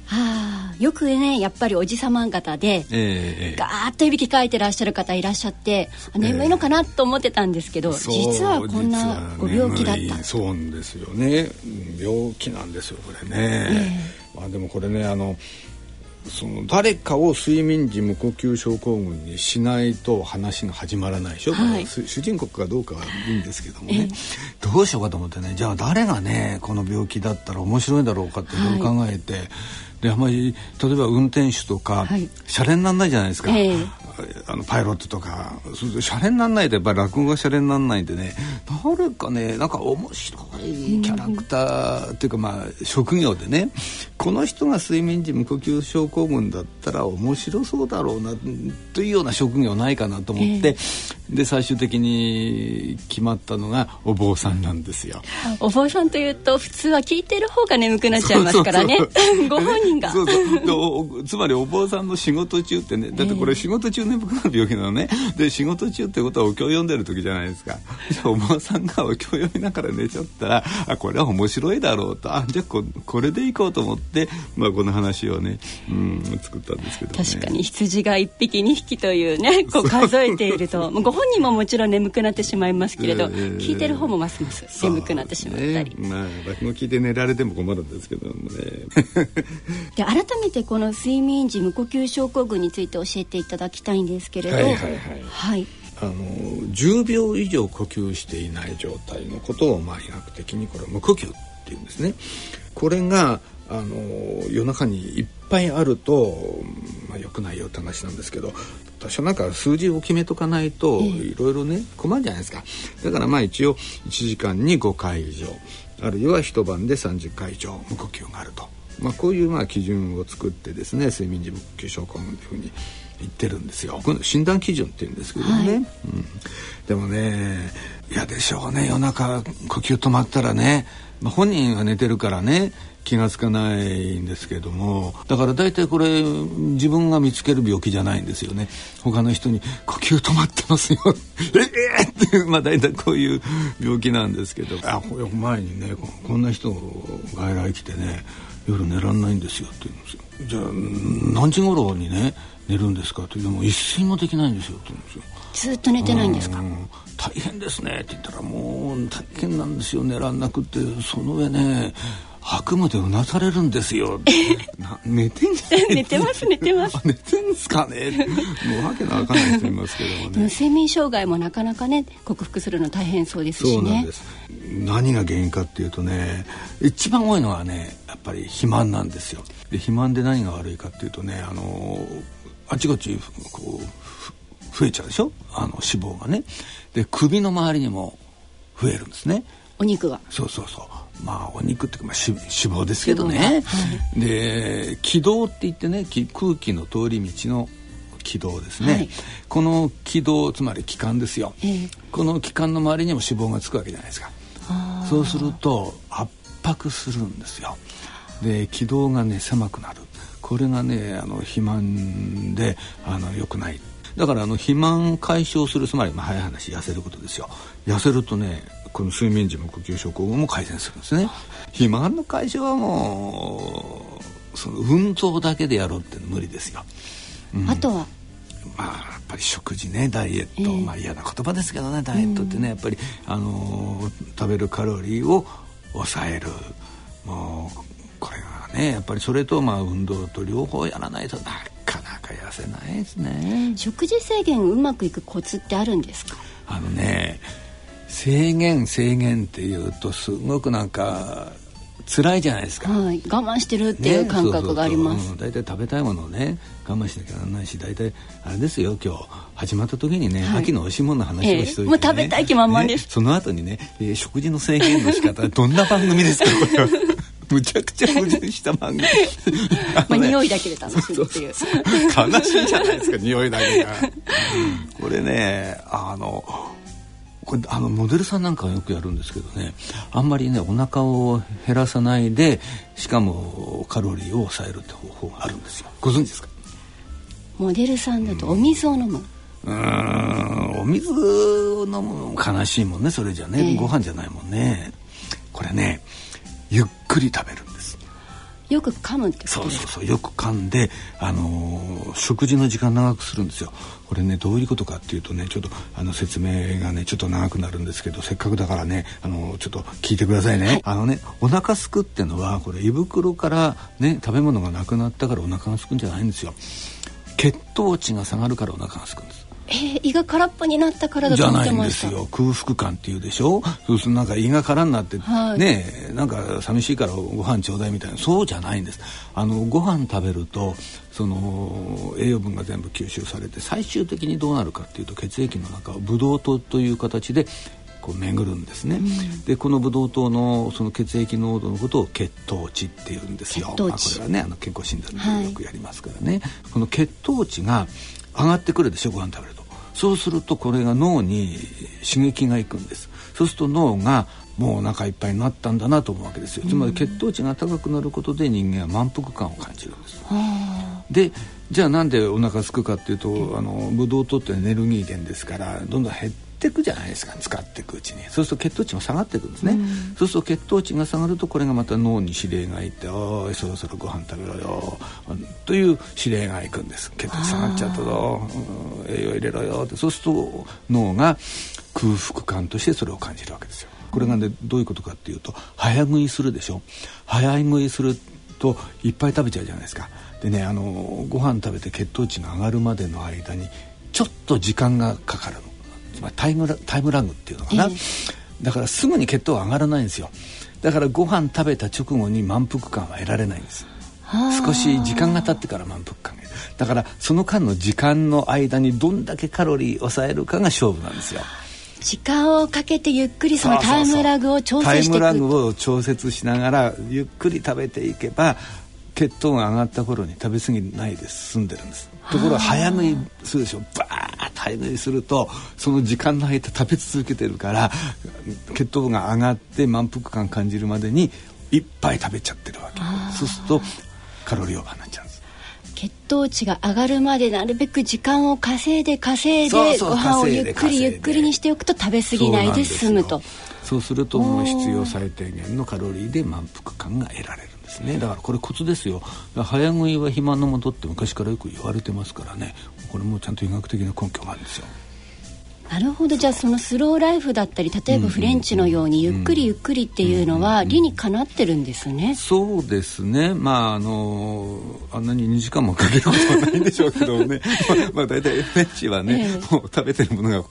はあ、よくねやっぱりおじさま方で、えー、ガーッといびきかいてらっしゃる方いらっしゃって眠いのかなと思ってたんですけど、えー、実はこんなご病気だった。そうですよね。病気なんですよこれね、えー、まあでもこれねあのその誰かを睡眠時無呼吸症候群にしないと話が始まらないでしょ、はい、主人公かどうかはいいんですけどもね、どうしようかと思ってね。じゃあ誰がねこの病気だったら面白いだろうかっていろいろ考えて、はい、であまり例えば運転手とか、はい、シャレにならないじゃないですか、えー、あのパイロットとか。シャレにならないでやっぱり落語がシャレにならないんでね。誰かねなんか面白いキャラクターっていうかまあ職業でねこの人が睡眠時無呼吸症候群だったら面白そうだろうなというような職業ないかなと思って、えー、で最終的に決まったのがお坊さんなんですよ。お坊さんというと普通は聞いてる方が眠くなっちゃいますからね。ご本人が。そうそう。つまりお坊さんの仕事中ってねだってこれ仕事中眠くなる病気なのね。で仕事中ってことはお経を読んでる時じゃないですか。お坊さんがお経を読みながら寝ちゃったらあこれは面白いだろうと。あじゃあここれでいこうと思って、まあ、この話をね、うん、作ったんですけど、ね、確かに羊が1匹2匹というねこう数えていると。ご本本人ももちろん眠くなってしまいますけれど、聞いてる方もますます眠くなってしまったり、ね、まあ落語聞いて寝られても困るんですけどもね で改めてこの睡眠時無呼吸症候群について教えていただきたいんですけれど。はいはいはい、はい。あの10秒以上呼吸していない状態のことをまあ医学的にこれ無呼吸っていうんですね。これがあの夜中にいっぱいあると、まあ、よくないよって話なんですけど私はなんか数字を決めとかないといろいろね困るじゃないですか。だからまあ一応1時間に5回以上。あるいは一晩で30回以上無呼吸があると、まあ、こういうまあ基準を作ってですね睡眠時無呼吸症候群というふうに言ってるんですよ。診断基準って言うんですけどね、はい、うん、でもね嫌でしょうね。夜中呼吸止まったらね、まあ、本人は寝てるからね気が付かないんですけども。だから大体これ自分が見つける病気じゃないんですよね。他の人に「呼吸止まってますよ」ええ！ー、っていうまあ大体こういう病気なんですけど。あ前にねこんな人外来来てね夜寝らんないんですよって言うんですよ。じゃあ何時頃にね寝るんですかって言っても一睡もできないんですよって言うんですよ。ずっと寝てないんですか？大変ですねって言ったらもう大変なんですよ。寝らんなくってその上ね悪夢でうなされるんですよ。寝てんじゃ寝てます寝てます。寝てんすかね？もうわけのわかんない人いますけどもね。睡眠障害もなかなかね克服するの大変そうですしね。何が原因かっていうとね、一番多いのはねやっぱり肥満なんですよ。で肥満で何が悪いかっていうとねあのあちこちこう増えちゃうでしょ？あの脂肪がね。で首の周りにも増えるんですね。お肉が。そうそうそう。まあお肉っていうか、まあ、脂肪ですけどね、はい、で気道って言ってね空気の通り道の気道ですね、はい、この気道つまり気管ですよ、えー、この気管の周りにも脂肪がつくわけじゃないですか。そうすると圧迫するんですよ。で気道がね狭くなる。これがねあの肥満であの良くない。だからあの肥満解消するつまり、まあ、早い話痩せることですよ。痩せるとねこの睡眠時無呼吸症候群も改善するんですね。肥満の解消はもうその運動だけでやろうって無理ですよ、うん、あとは？まあやっぱり食事ねダイエット、えー、まあ嫌な言葉ですけどねダイエットってねやっぱりあのー、食べるカロリーを抑える。もうこれがねやっぱりそれとまあ運動と両方やらないとなかなか痩せないですね。食事制限うまくいくコツってあるんですか？あのね制限制限っていうとすごくなんか辛いじゃないですか、はい、我慢してるっていう感覚があります、ね、大体食べたいものをね我慢しなきゃならないし大体あれですよ今日始まった時にね、はい、秋の美味しいものの話をしといて、ね。えー、もう食べたい気満々です、ね、その後にね、えー、食事の制限の仕方 どんな番組ですかこれは。むちゃくちゃ矛盾した番組。まあ匂いだけで楽しむっていう。悲しいじゃないですか匂いだけが。これねあのこれあのモデルさんなんかはよくやるんですけどね。あんまりねお腹を減らさないでしかもカロリーを抑えるって方法があるんですよ。ご存知ですか？モデルさんだとお水を飲む。うんお水を飲む悲しいもんねそれじゃね、えー、ご飯じゃないもんね。これねゆっくり食べるよく噛むってそうそうそうよく噛んで、あのー、食事の時間長くするんですよ。これねどういうことかっていうとねちょっとあの説明がねちょっと長くなるんですけどせっかくだからねあのちょっと聞いてくださいね、はい、あのねお腹すくってのはこれ胃袋からね食べ物がなくなったからお腹がすくんじゃないんですよ。血糖値が下がるからお腹がすくんですえー、胃が空っぽになったからだと思ってました。じゃないんですよ。空腹感っていうでしょ？そうするとなんか胃が空になって、はい、ねなんか寂しいからご飯ちょうだいみたいな。そうじゃないんです。あのご飯食べるとその栄養分が全部吸収されて最終的にどうなるかっていうと血液の中をブドウ糖という形でこう巡るんですね、うん、でこのブドウ糖のその血液濃度のことを血糖値っていうんですよ、まあ、これはねあの健康診断でよくやりますからね、はい、この血糖値が上がってくるでしょご飯食べるとそうするとこれが脳に刺激がいくんです。そうすると脳がもうお腹いっぱいになったんだなと思うわけですよ。つまり血糖値が高くなることで人間は満腹感を感じるんですでじゃあなんでお腹すくかっていうとあのブドウ糖ってエネルギー源ですからどんどん減っっていくじゃないですか使っていくうちに。そうすると血糖値も下がっていくんですね、うん、そうすると血糖値が下がるとこれがまた脳に指令がいて「おいそろそろご飯食べろよ」という指令がいくんです。血糖値下がっちゃったぞ、うん、栄養入れろよって。そうすると脳が空腹感としてそれを感じるわけですよ。これがねどういうことかっていうと早食いするでしょ。早食いするといっぱい食べちゃうじゃないですか。でねあのご飯食べて血糖値が上がるまでの間にちょっと時間がかかるのつまりタイムラタイムラグっていうのかな、えー、だからすぐに血糖が上がらないんですよ。だからご飯食べた直後に満腹感は得られないんです。少し時間が経ってから満腹感がだからその間の時間の間にどんだけカロリー抑えるかが勝負なんですよ。時間をかけてゆっくりそのタイムラグを調整していくタイムラグを調節しながらゆっくり食べていけば血糖が上がった頃に食べ過ぎないで済んでるんですところが早食いするでしょ。バーッと早食いするとその時間の間食べ続けてるから血糖が上がって満腹感感じるまでにいっぱい食べちゃってるわけ。そうするとカロリーオーバーになっちゃうんです。血糖値が上がるまでなるべく時間を稼いで稼いでご飯をゆっくりゆっくりにしておくと食べ過ぎないで済むと。そうするともう必要最低限のカロリーで満腹感が得られるね。だからこれコツですよ。早食いは肥満のもとって昔からよく言われてますからね。これもちゃんと医学的な根拠があるんですよ。なるほど。じゃあそのスローライフだったり例えばフレンチのようにゆっくりゆっくりっていうのは理にかなってるんですね、そうですね。まああのあんなに2時間もかけることはないんでしょうけどね。まあ大体フレンチはね、えー、もう食べてるものが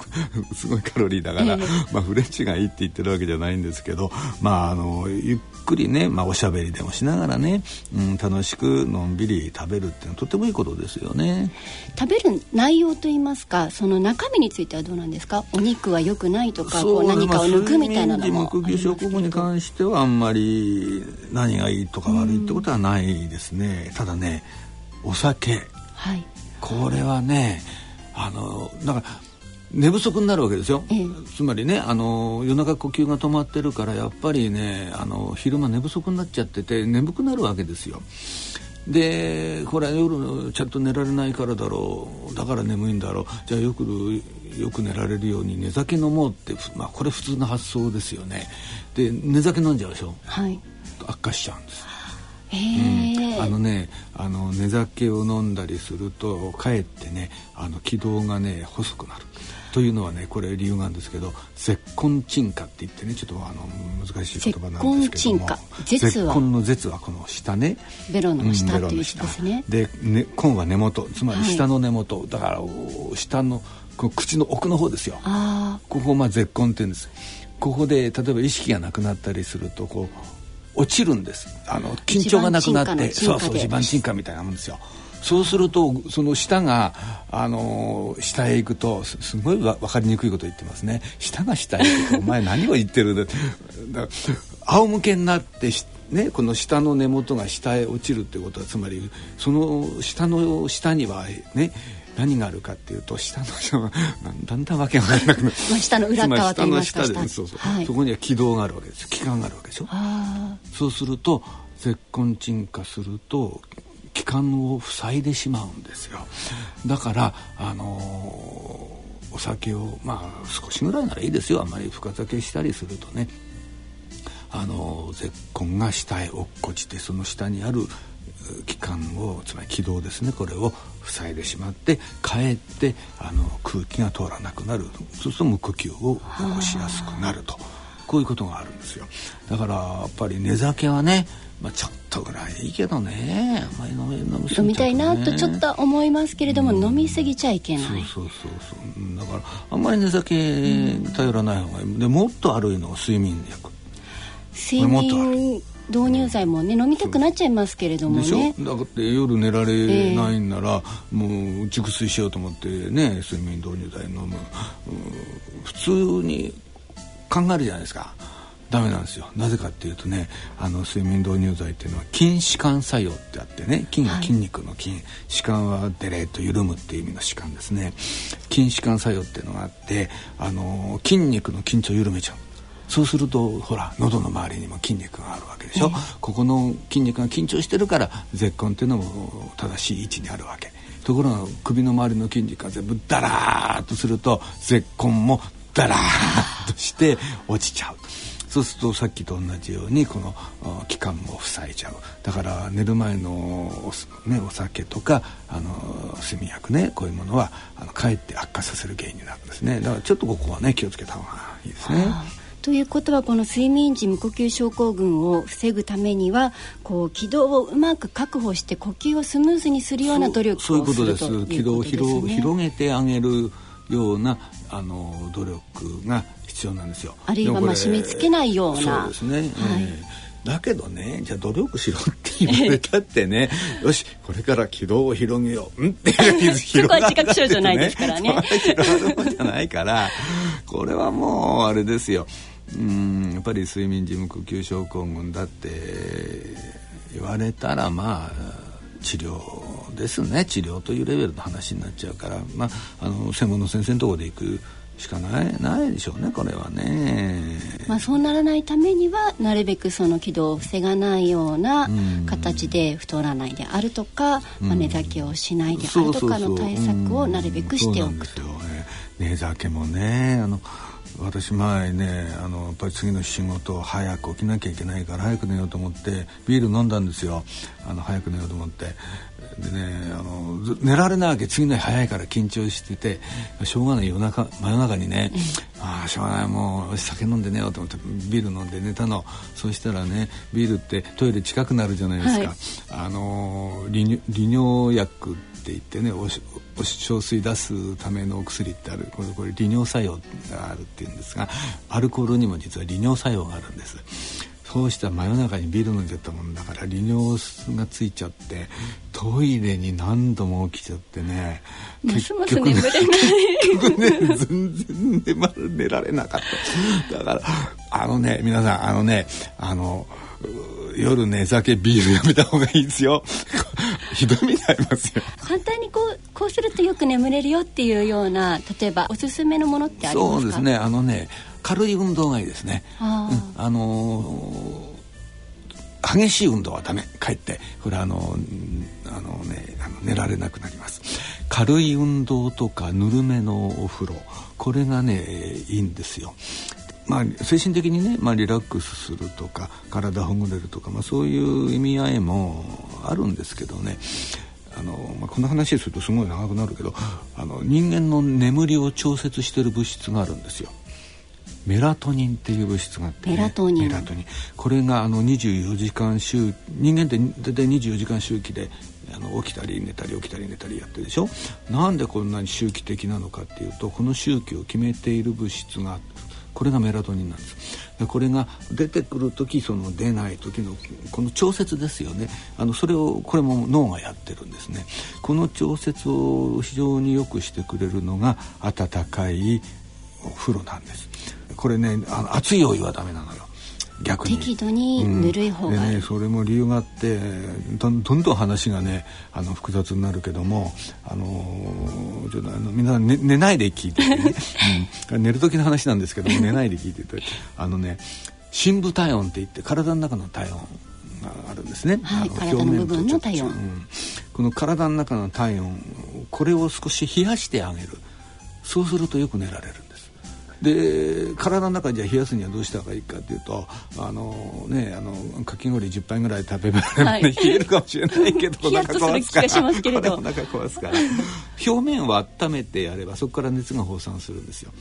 すごいカロリーだから、えー、まあフレンチがいいって言ってるわけじゃないんですけどまああのゆっくりね、まあ、おしゃべりでもしながらね、うん、楽しくのんびり食べるっていうのはとてもいいことですよね。食べる内容といいますかその中身についてはどうなんですか？お肉は良くないとかこう何かを抜くみたいなのも。あり食後に関してはあんまり何がいいとか悪いってことはないですね、ただねお酒、はい、これはねあのだから寝不足になるわけですよ、ええ、つまりねあの夜中呼吸が止まってるからやっぱりねあの昼間寝不足になっちゃってて眠くなるわけですよ。でこれは夜ちゃんと寝られないからだろう。だから眠いんだろう。じゃあよくよく寝られるように寝酒飲もうって、まあ、これ普通の発想ですよね。で寝酒飲んじゃうでしょ、はい、悪化しちゃうんですうん、あのねあの寝酒を飲んだりするとかえってねあの気道がね細くなる。というのはねこれ理由なんですけど絶根鎮火って言ってねちょっとあの難しい言葉なんですけども。絶根の絶はこの下ね。ベロの下、うん、っていう字ですね。でね根は根元。つまり下の根元、はい、だから下の口の奥の方ですよ。ここまあ絶根って言うんです。ここで例えば意識がなくなったりするとこう落ちるんです。あの緊張がなくなって。そうそう地盤沈下みたいなもんですよ。そうするとその舌があの下へ行くとすごい分かりにくいこと言ってますね。舌が下へ行くとお前何を言ってるんだ仰向けになってね、この下の根元が下へ落ちるってことはつまりその下の下にはね何があるかっていうと下の下が だんだんわけが分からなくなる。下の裏側といいますか下でそうそう、はい、そこには気道があるわけです気管があるわけでしょそうすると絶根鎮火すると気管を塞いでしまうんですよ。だからあのー、お酒をまあ少しぐらいならいいですよ。あんまり深酒したりするとね。あの絶根が下へ落っこちてその下にある気管をつまり気道ですねこれを塞いでしまってかえってあの空気が通らなくなる。そうすると無呼吸を起こしやすくなると。こういうことがあるんですよ。だからやっぱり寝酒はねまあ、ちょっとぐらいいいけどね。あんまり飲み飲み、ね、飲みたいなとちょっと思いますけれども、うん、飲みすぎちゃいけない。そうそうそうそう。だからあんまり寝酒頼らない方がいい、うん、でもっと悪いのは睡眠薬。睡眠導入剤もね飲みたくなっちゃいますけれどもね。だって夜寝られないんなら、えー、もう熟睡しようと思ってね睡眠導入剤飲む、普通に考えるじゃないですか。ダメなんですよ。なぜかっていうとねあの睡眠導入剤っていうのは筋弛緩作用ってあってね筋は筋肉の筋、はい、弛緩はデレーと緩むっていう意味の弛緩ですね。筋弛緩作用っていうのがあってあの筋肉の緊張を緩めちゃうそうするとほら喉の周りにも筋肉があるわけでしょ、ここの筋肉が緊張してるから絶根っていうのも正しい位置にあるわけ。ところが首の周りの筋肉が全部ダラーッとすると絶根もダラーッとして落ちちゃう。そうするとさっきと同じようにこの気管も塞いじゃう。だから寝る前のお,、ね、お酒とかあの睡眠薬ねこういうものはあのかえって悪化させる原因になるんですね。だからちょっとここはね気をつけた方がいいですね。ということはこの睡眠時無呼吸症候群を防ぐためにはこう気道をうまく確保して呼吸をスムーズにするような努力をするということですね。気道を広げてあげるようなあの努力が必要なんですよ。あるいはまあ締め付けないような。そうですね。はい、えーだけどねじゃあ努力しろって言われたってねよしこれから軌道を広げよう。うん？ってそこは自覚症じゃないですからね。広がるもんじゃないからこれはもうあれですよ。うんやっぱり睡眠時無呼吸症候群だって言われたらまあ治療ですね。治療というレベルの話になっちゃうから、まあ、あの専門の先生のところで行くしかないないでしょうねこれはね。まあそうならないためにはなるべくその軌道を防がないような形で太らないであるとか、うん、まあ、寝酒をしないであるとかの対策をなるべくしておくと。寝酒もねあの私前ねあのやっぱり次の仕事早く起きなきゃいけないから早く寝ようと思ってビール飲んだんですよ。あの早く寝ようと思って。でねあの寝られないわけ。次の日早いから緊張しててしょうがない。夜中真夜中にね、ああしょうがない。もう酒飲んで寝ようと思ってビール飲んで寝たの。そしたらねビールってトイレ近くなるじゃないですか、はい、あの利尿薬って言ってねおお小水出すためのお薬ってある。これこれ利尿作用があるっていうんですがアルコールにも実は利尿作用があるんです。そうした真夜中にビール飲んじゃったもんだから利尿がついちゃってトイレに何度も起きちゃってね結局ねね全然寝,、ま、寝られなかった。だからあのね皆さんあのねあの夜ね酒ビールやめた方がいいですよ。ひどい目になりますよ。簡単にこうこうするとよく眠れるよっていうような例えばおすすめのものってありますか？そうですね。あのね軽い運動がいいですね。あ,、うん、あのー、激しい運動はダメ。かえってこれあのあのねあの寝られなくなります。軽い運動とかぬるめのお風呂。これがねいいんですよまあ、精神的にね、まあ、リラックスするとか体ほぐれるとか、まあ、そういう意味合いもあるんですけどね。あの、まあ、こんな話するとすごい長くなるけどあの人間の眠りを調節している物質があるんですよ。メラトニンっていう物質があって、ね、メラトニン。これがあの24時間周人間って大体24時間周期であの起きたり寝たり起きたり寝たりやってるでしょ？なんでこんなに周期的なのかっていうとこの周期を決めている物質がこれがメラトニンなんです。でこれが出てくる時その出ない時のこの調節ですよね。あのそれをこれも脳がやってるんですね。この調節を非常によくしてくれるのが温かいお風呂なんです。これねあの熱いお湯はダメなのよ。逆に。適度にぬるい方が、うん、ね、それも理由があってどんどん話がねあの複雑になるけどもあのちょっとあのみんな寝寝ないで聞いててね、うん、寝る時の話なんですけども寝ないで聞いててあのね深部体温って言って体の中の体温があるんですね、はい、あの表面部の体温、うん、この体の中の体温これを少し冷やしてあげる。そうするとよく寝られるで体の中じゃ冷やすにはどうしたらいいかというとあのねあのかき氷10杯ぐらい食べられる、はい、冷えるかもしれないけど お腹壊すから。お腹壊すから。表面を温めてやればそこから熱が放散するんですよ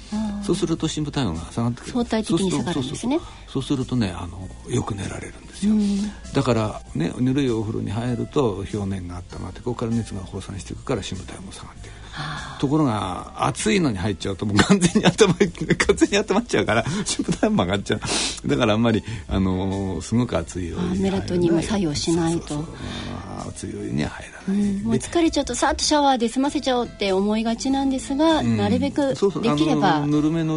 そうすると深部体温が下がってくる。相対的に下がるんですね。そうするとねあのよく寝られるんですよ。だからねぬるいお風呂に入ると表面が温まってここから熱が放散していくから深部体温も下がっていくところが暑いのに入っちゃうともう完全に頭完全に温まっちゃうから 心拍体も上がっちゃう。だからあんまりあのー、すごく熱いお湯にメラトニンも作用しないと。熱いお湯には入らない、うん、もう疲れちゃうとさっとシャワーで済ませちゃおうって思いがちなんですが、うん、なるべくできれば。ぬるめの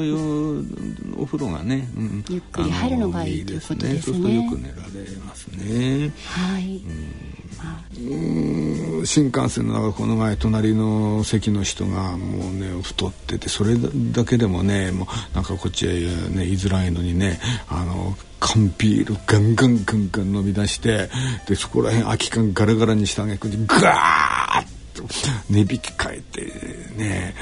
お風呂がね、うん、ゆっくり入るのがいいということですね。そうするとよく寝られますね。はい、うん。新幹線の中この前隣の席の人がもうね太っててそれだけでもねもうなんかこっちへね居づらいのにねあの缶ビールガンガンガンガン飲み出してでそこら辺空き缶ガラガラにしてあげくにガーッと 値引き変えてね。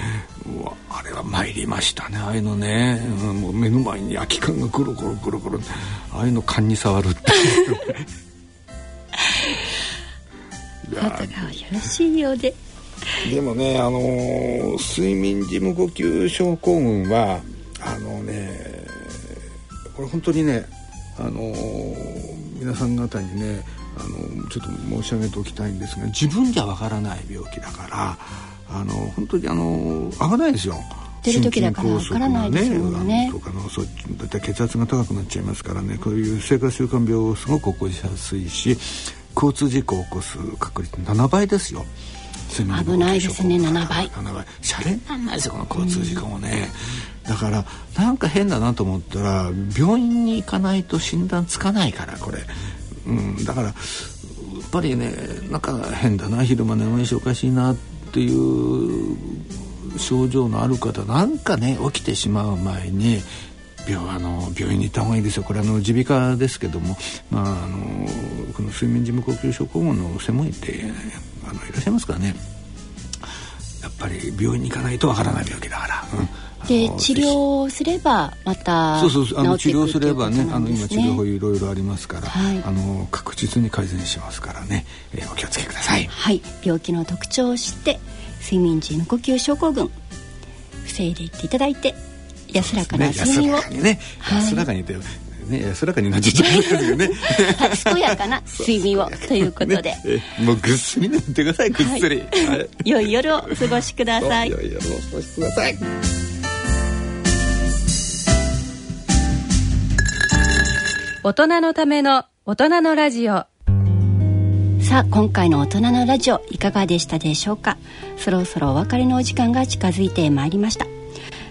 あれは参りましたね。ああいうのね、うん、もう目の前に空き缶がコロコロコロコロああいうの缶に触るってい やがよろしいようで。でもねあのー、睡眠時無呼吸症候群はあのねこれ本当にねあのー、皆さん方にねあのちょっと申し上げておきたいんですが自分じゃわからない病気だからあの本当にあの危ないですよ。出る時だからわからないですよね。とかのそうだいたい血圧が高くなっちゃいますからねこういう生活習慣病をすごく起こしやすいし交通事故を起こす確率7倍ですよ。危ないですね7倍7倍シャレになんないですよこの交通事故もね、うん、だからなんか変だなと思ったら病院に行かないと診断つかないからこれ、うん、だからやっぱりねなんか変だな昼間眠いしおかしいなっていう症状のある方なんかね起きてしまう前に病あの病院に行った方がいいですよ。これあの耳鼻科ですけども、まあ、あのこの睡眠時無呼吸症候群の専門医ってあのいらっしゃいますからね。やっぱり病院に行かないとわからない病気だから。うん。で治療すればまたそうそうあの治療すればねあの今治療法いろいろありますから、はい、あの確実に改善しますからね、えー、お気をつけください。はい。病気の特徴を知って睡眠時無呼吸症候群防いでいっていただいて安らかな睡眠を、ね、安らかにね、安らかにね安らかになっちゃったんですよね。健やかな 睡眠をということで、ね、もうぐっすり寝てくださいぐっすり、はい、良い夜をお過ごしください。良い夜をお過ごしください大人のための大人のラジオ。さあ今回の大人のラジオいかがでしたでしょうか？そろそろお別れのお時間が近づいてまいりました。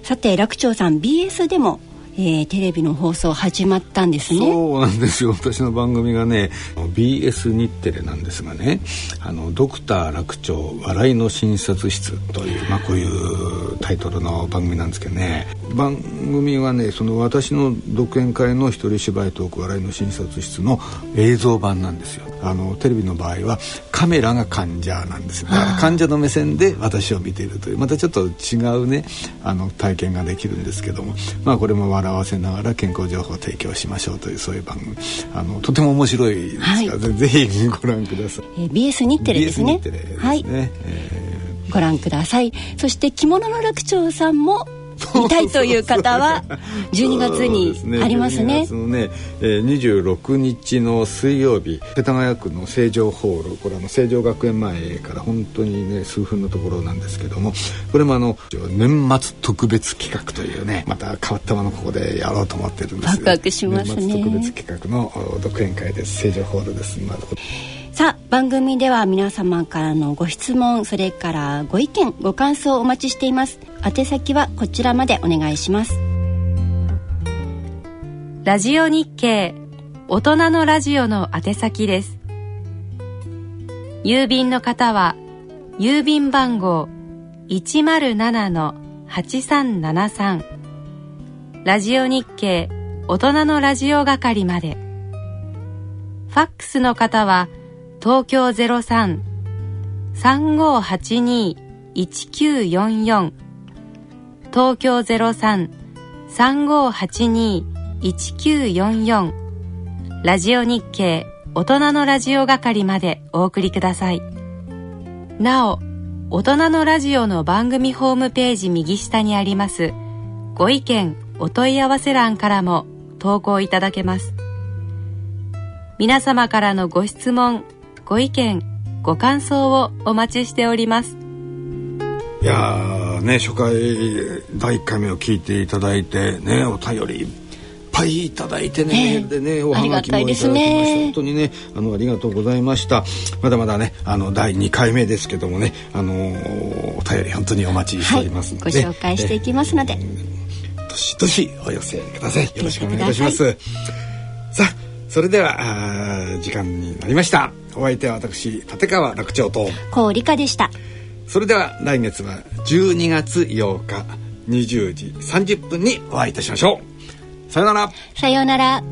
さて楽長さん BS でもえー、テレビの放送始まったんですね。そうなんですよ。私の番組がね BS 日テレなんですがねあのドクター楽長笑いの診察室という、まあ、こういうタイトルの番組なんですけどね番組はねその私の独演会の一人芝居トーク笑いの診察室の映像版なんですよ。あのテレビの場合はカメラが患者なんですだから患者の目線で私を見ているというまたちょっと違うねあの体験ができるんですけどもまあこれも笑わせながら健康情報を提供しましょうというそういう番組。あのとても面白いですから、はい、ぜひご覧ください、えー、BS 日テレですね。BS 日テレですね、はい。えー、ご覧ください。そして着物の楽長さんも見たいという方は12月にありますね。すねね、えー、26日の水曜日世田谷区の成城ホールこれはの成城学園前から本当にね数分のところなんですけどもこれもあの年末特別企画というねまた変わったものここでやろうと思ってるんですワクワクしますね年末特別企画の独演会です成城ホールです。まあさあ番組では皆様からのご質問それからご意見ご感想をお待ちしています。宛先はこちらまでお願いします。ラジオ日経大人のラジオの宛先です。郵便の方は郵便番号107-8373ラジオ日経大人のラジオ係まで。ファックスの方は東京03-3582-1944東京03-3582-1944ラジオ日経大人のラジオ係までお送りください。なお、大人のラジオの番組ホームページ右下にありますご意見お問い合わせ欄からも投稿いただけます。皆様からのご質問、ご意見ご感想をお待ちしております。いやね初回第1回目を聞いていただいてねお便りいっぱいいただいてね、えー、でねおはがきもいただきました、ね、本当にねあのありがとうございました。まだまだねあの第2回目ですけどもねあのお便り本当にお待ちしておりますので、はい、ご紹介していきますので、どしどしお寄せください。よろしくお願いいたします。さあそれでは時間になりました。お相手は私立川楽長と。高理香でした。それでは来月は12月8日20時30分にお会いいたしましょう。さようなら。さようなら